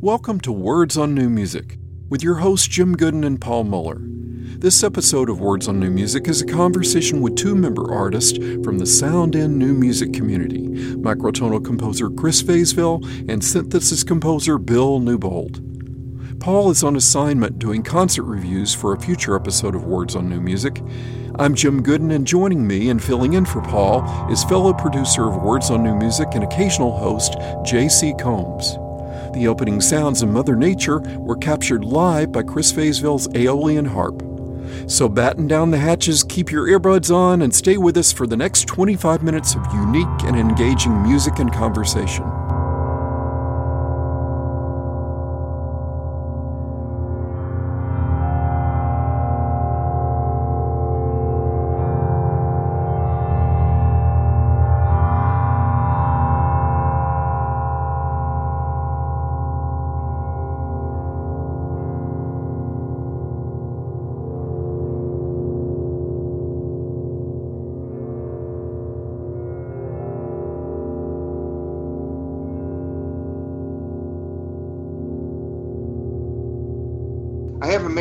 Welcome to Words on New Music with your hosts Jim Goodin and Paul Muller. This episode of Words on New Music is a conversation with two member artists from the Sound-In new music community microtonal composer Chris Vaisvil and synthesist composer Bill Newbold. Paul is on assignment doing concert reviews for a future episode of Words on New Music. I'm Jim Goodin, and joining me and filling in for Paul is fellow producer of Words on New Music and occasional host J.C. Combs. The opening sounds of Mother Nature were captured live by Chris Vaisvil's Aeolian harp. So batten down the hatches, keep your earbuds on, and stay with us for the next 25 minutes of unique and engaging music and conversation.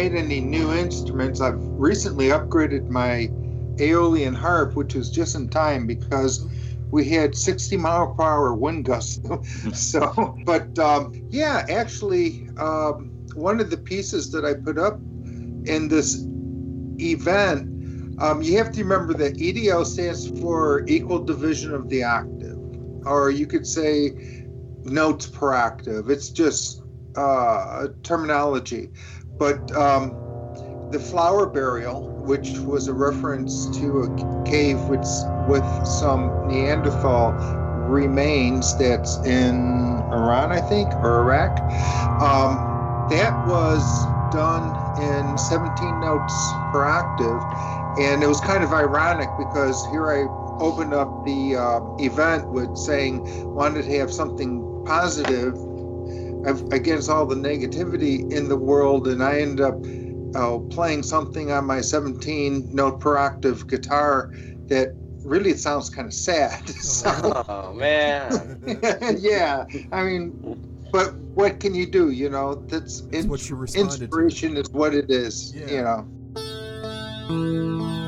Made any new instruments. I've recently upgraded my Aeolian harp, which was just in time because we had 60 mile per hour wind gusts. so, but um, yeah, actually, um, one of the pieces that I put up in this event, um, you have to remember that EDO stands for equal division of the octave, or you could say notes per octave. It's just uh, terminology. But um, the flower burial, which was a reference to a cave with, with some Neanderthal remains that's in Iran, I think, or Iraq, um, that was done in 17 notes per octave. And it was kind of ironic because here I opened up the uh, event with saying wanted to have something positive against all the negativity in the world, and I end up uh, playing something on my 17 note per octave guitar that really sounds kind of sad. So, oh man. yeah, I mean, but what can you do? You know, that's, that's in, what you inspiration to. is what it is. Yeah. You know.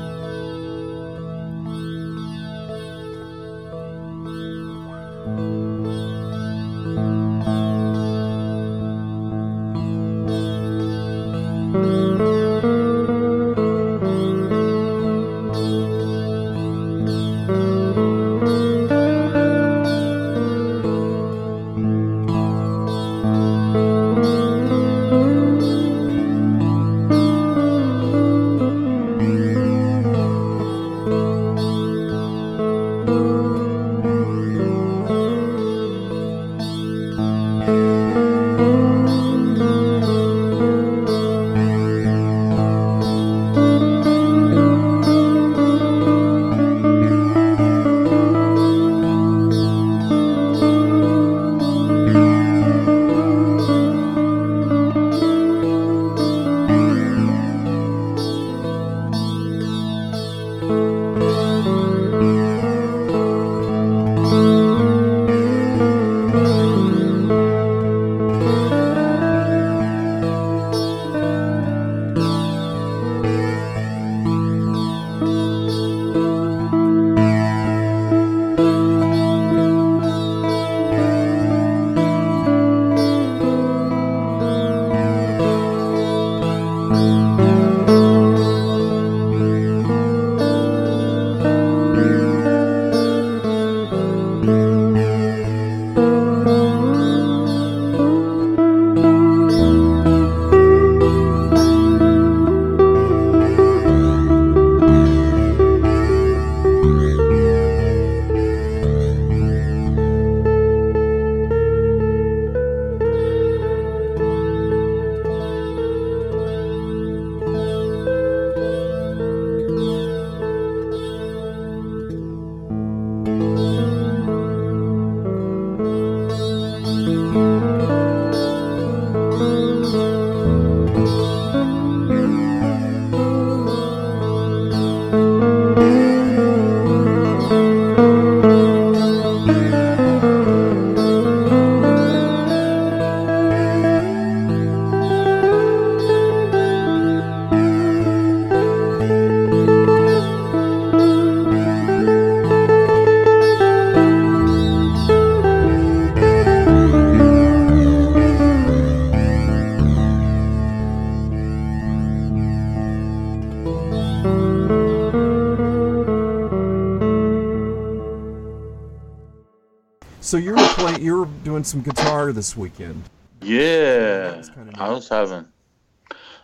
Doing some guitar this weekend. Yeah, was kinda I was having.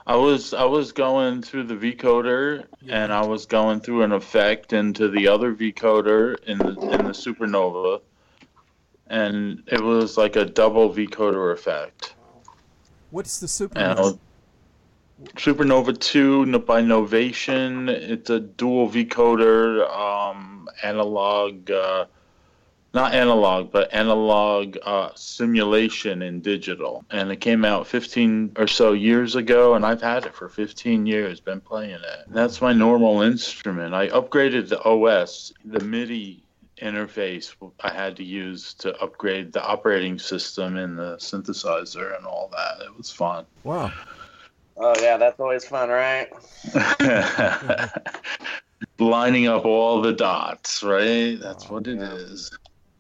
I was I was going through the vocoder and I was going through an effect into the other vocoder in the in the supernova, and it was like a double vocoder effect. What's the super? And I was- Supernova 2 by Novation. It's a dual vocoder, um, analog, uh, not analog, but analog uh, simulation in digital. And it came out 15 or so years ago, and I've had it for 15 years, been playing it. That's my normal instrument. I upgraded the OS, the MIDI interface I had to use to upgrade the operating system and the synthesizer and all that. It was fun. wow. Oh yeah, that's always fun, right? lining up all the dots, right? That's what it Yeah. is.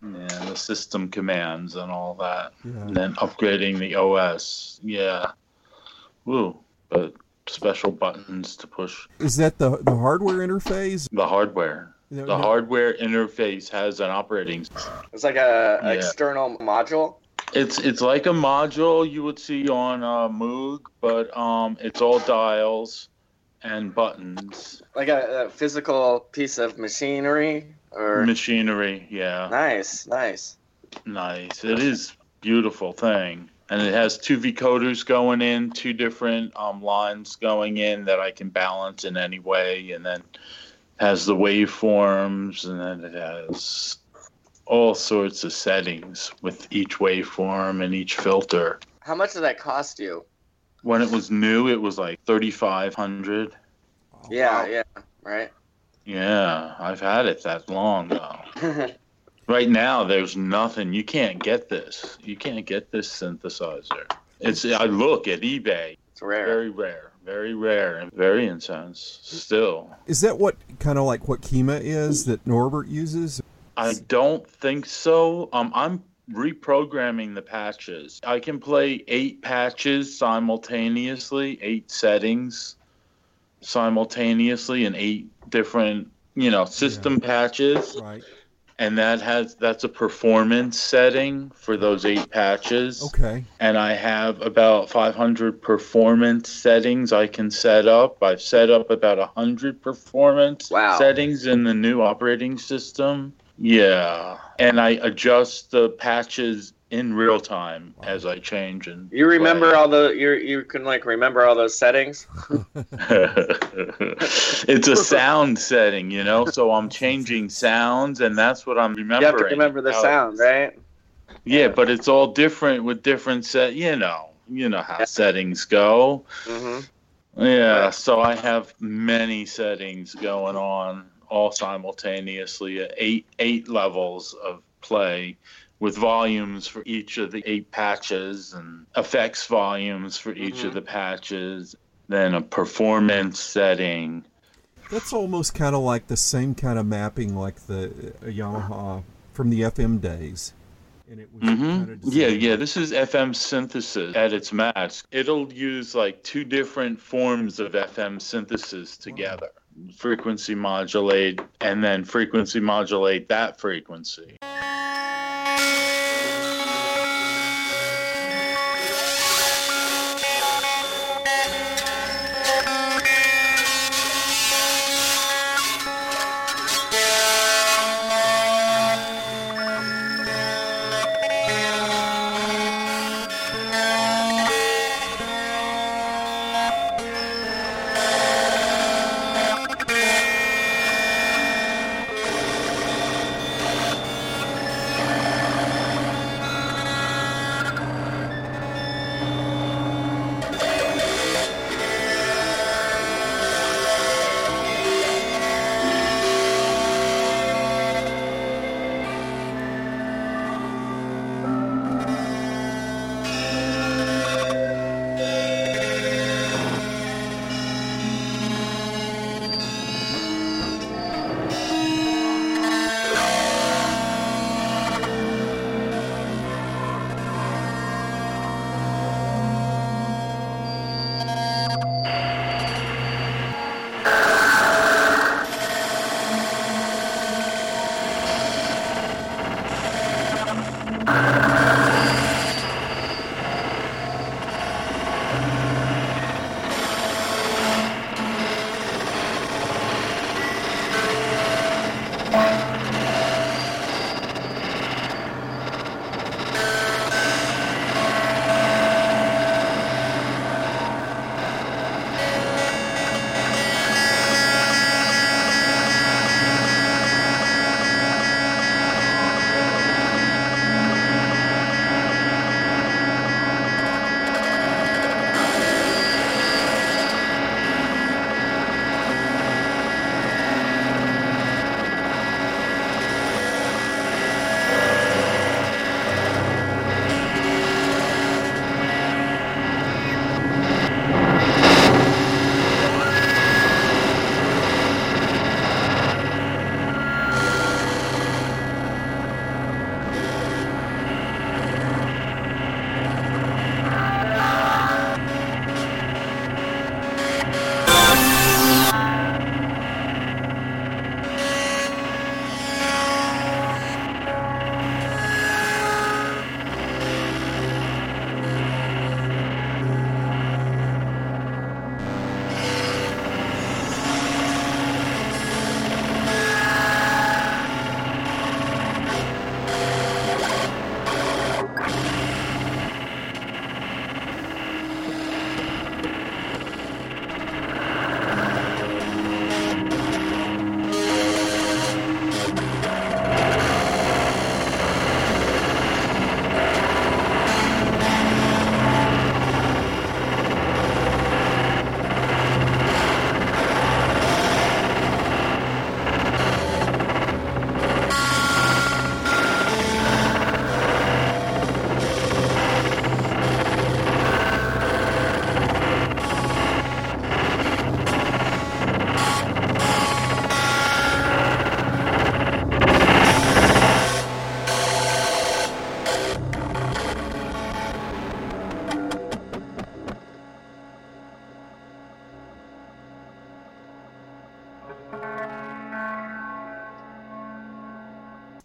Yeah, the system commands and all that. Yeah. And then upgrading the OS. Yeah. Woo. But special buttons to push Is that the the hardware interface? the hardware. No, The no. hardware interface has an operating It's like a Yeah. external module. It's it's like a module you would see on uh, Moog, but um, it's all dials and buttons, Like a, a physical piece of machinery or machinery. Yeah. nice, nice. Nice. It is beautiful thing. And it has two vocoders going in, two different um, lines going in that I can balance in any way, and then has the waveforms, and then it has all sorts of settings with each waveform and each filter. How much did that cost you? When it was new, it was like thirty five hundred. Yeah, Wow. yeah, right. Yeah, I've had it that long though. Right now, there's nothing. You can't get this. You can't get this synthesizer. It's. I look at eBay. it's rare. Very rare. Very rare and very intense. Still, Is that what kind of like what Kima is that Norbert uses? I don't think so. Um, I'm reprogramming the patches. I can play eight patches simultaneously, eight settings simultaneously, and eight different, you know, system patches. Right. and that has that's a performance setting for those eight patches Okay. and i have about 500 performance settings i can set up i've set up about 100 performance Wow. settings in the new operating system yeah and i adjust the patches in real time as i change and You remember play. all the you you can like remember all those settings? it's a sound setting you know so i'm changing sounds and that's what i'm remembering You have to remember the how- sound, right? Yeah, but it's all different with different set. You know, you know how Yeah. settings go. hmm Yeah, Right. so I have many settings going on all simultaneously at eight eight levels of play with volumes for each of the eight patches and effects volumes for each Mhm. of the patches. Then a performance setting. That's almost kind of like the same kind of mapping like the uh, Yamaha from the FM days. And it was hmm kinda Yeah, yeah. This is FM synthesis at its max. It'll use like two different forms of FM synthesis together frequency modulate and then frequency modulate that frequency.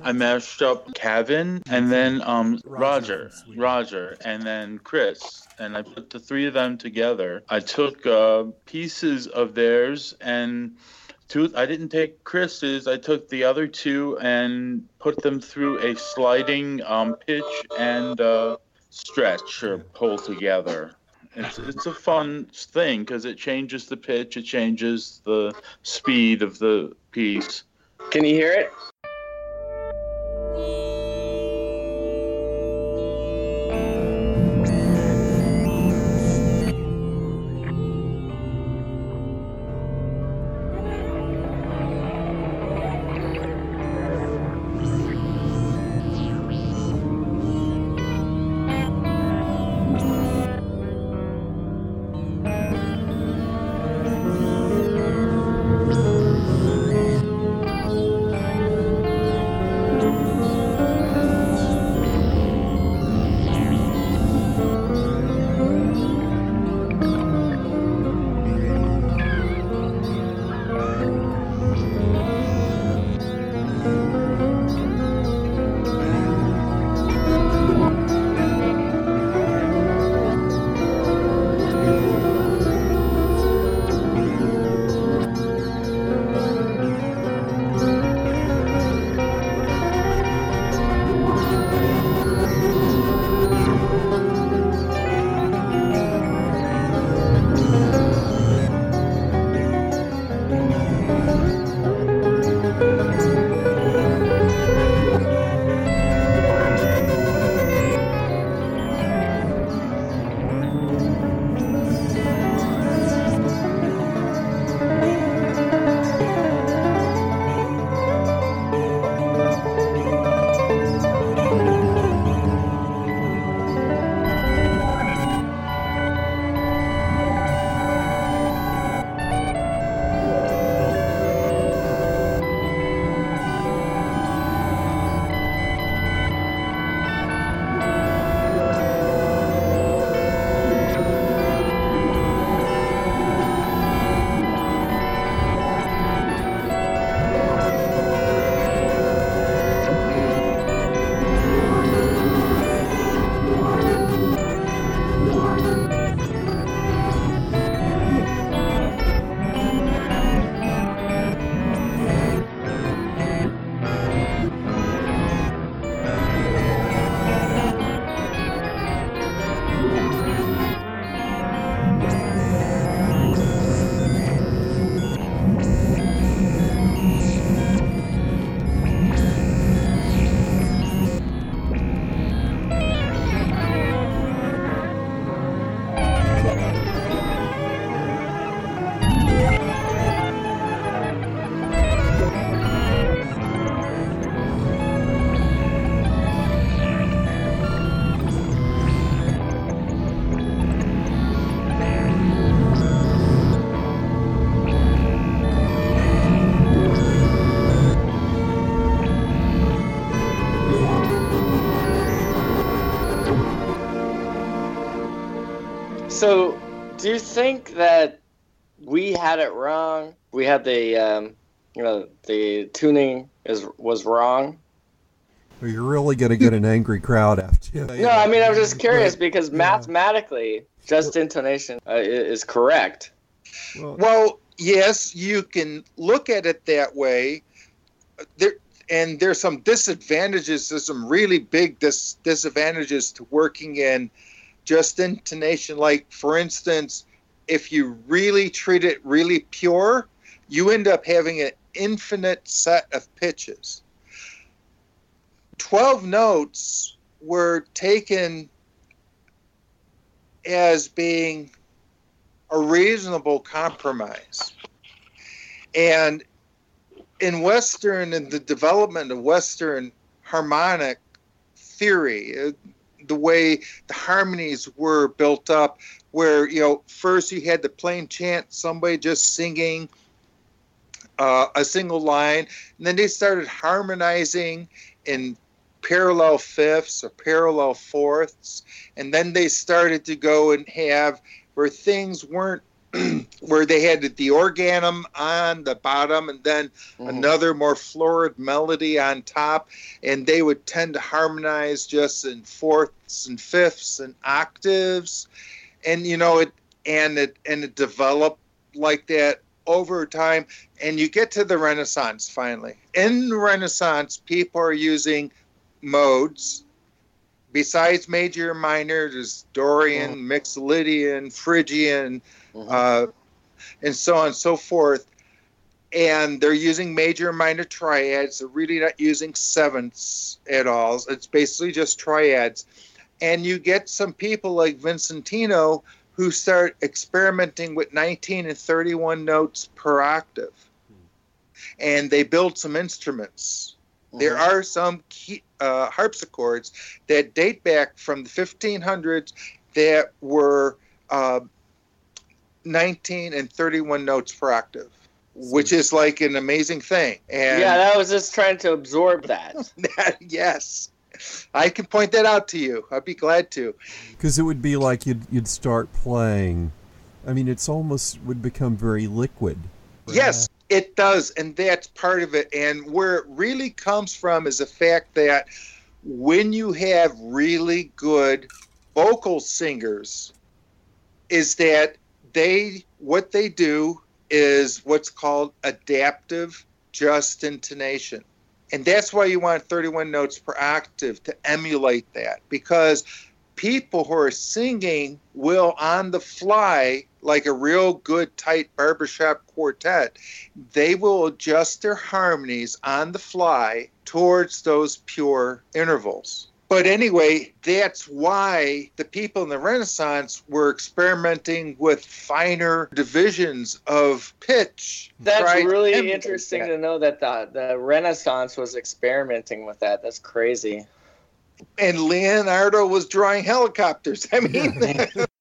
I mashed up Kevin and then um, Roger, Roger, and then Chris, and I put the three of them together. I took uh, pieces of theirs and two. I didn't take Chris's. I took the other two and put them through a sliding um, pitch and uh, stretch or pull together. It's it's a fun thing because it changes the pitch, it changes the speed of the piece. Can you hear it? So, do you think that we had it wrong? We had the, um, you know, the tuning is was wrong. Well, you're really going to get an angry crowd after you. No, I mean I'm just curious because yeah. mathematically, just intonation uh, is correct. Well, well, yes, you can look at it that way. There and there's some disadvantages. There's some really big dis- disadvantages to working in just intonation. Like, for instance, if you really treat it really pure, you end up having an infinite set of pitches. 12 notes were taken as being a reasonable compromise. And in Western, in the development of Western harmonic theory, the way the harmonies were built up where you know first you had the plain chant somebody just singing uh, a single line and then they started harmonizing in parallel fifths or parallel fourths and then they started to go and have where things weren't where they had the organum on the bottom and then mm-hmm. another more florid melody on top. And they would tend to harmonize just in fourths and fifths and octaves. And you know it and it and it developed like that over time. And you get to the renaissance finally. In the renaissance people are using modes. Besides major and minor there's dorian mm-hmm. mixolydian phrygian mm-hmm. uh, and so on and so forth and they're using major and minor triads they're really not using sevenths at all it's basically just triads and you get some people like Vicentino who start experimenting with 19 and 31 notes per octave. And they build some instruments. Mm-hmm. There are some key, uh, harpsichords that date back from the 1500s that were uh, 19 and 31 notes per octave which is like an amazing thing. And yeah, I was just trying to absorb that. that yes. I can point that out to you. I'd be glad to. Because it would be like you'd you'd start playing. I mean, it's almost would become very liquid. Yes, it does, and that's part of it. And where it really comes from is the fact that when you have really good vocal singers, is that they what they do is what's called adaptive just intonation. And that's why you want 31 notes per octave to emulate that because people who are singing will on the fly like a real good tight barbershop quartet they will adjust their harmonies on the fly towards those pure intervals but anyway, that's why the people in the Renaissance were experimenting with finer divisions of pitch. That's really interesting that. to know that the, the Renaissance was experimenting with that. That's crazy. And Leonardo was drawing helicopters. I mean,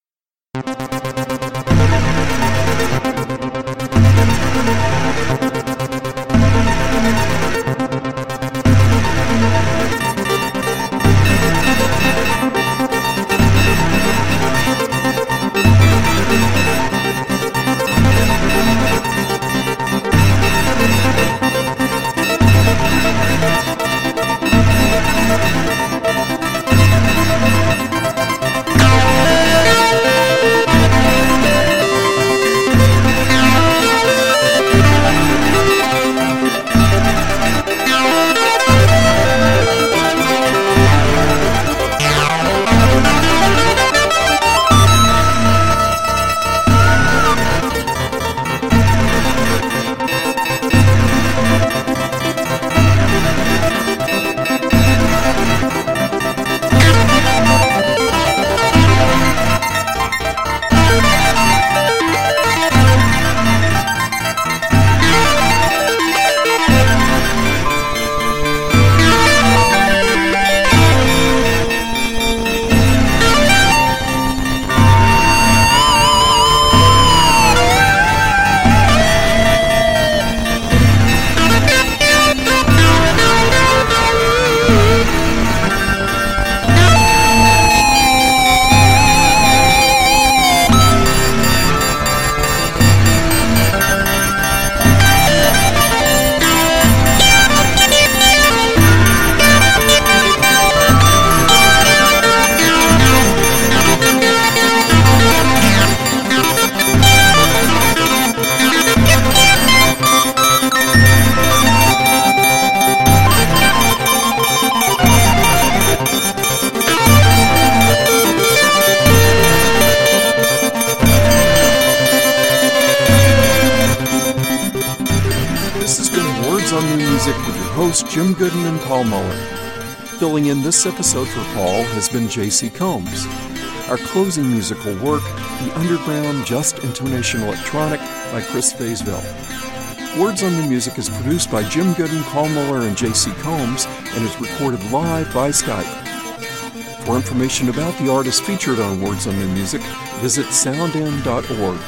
Jim Goodin and Paul Muller. Filling in this episode for Paul has been J.C. Combs. Our closing musical work, The Underground Just Intonation Electronic by Chris Vaisvil. Words on the Music is produced by Jim Goodin, Paul Muller, and J.C. Combs and is recorded live by Skype. For information about the artists featured on Words on New Music, visit Sound-In.org.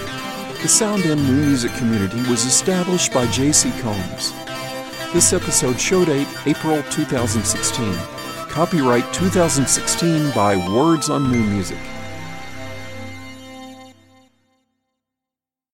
The Sound New Music community was established by J.C. Combs. This episode show date April 2016. Copyright 2016 by Words on New Music.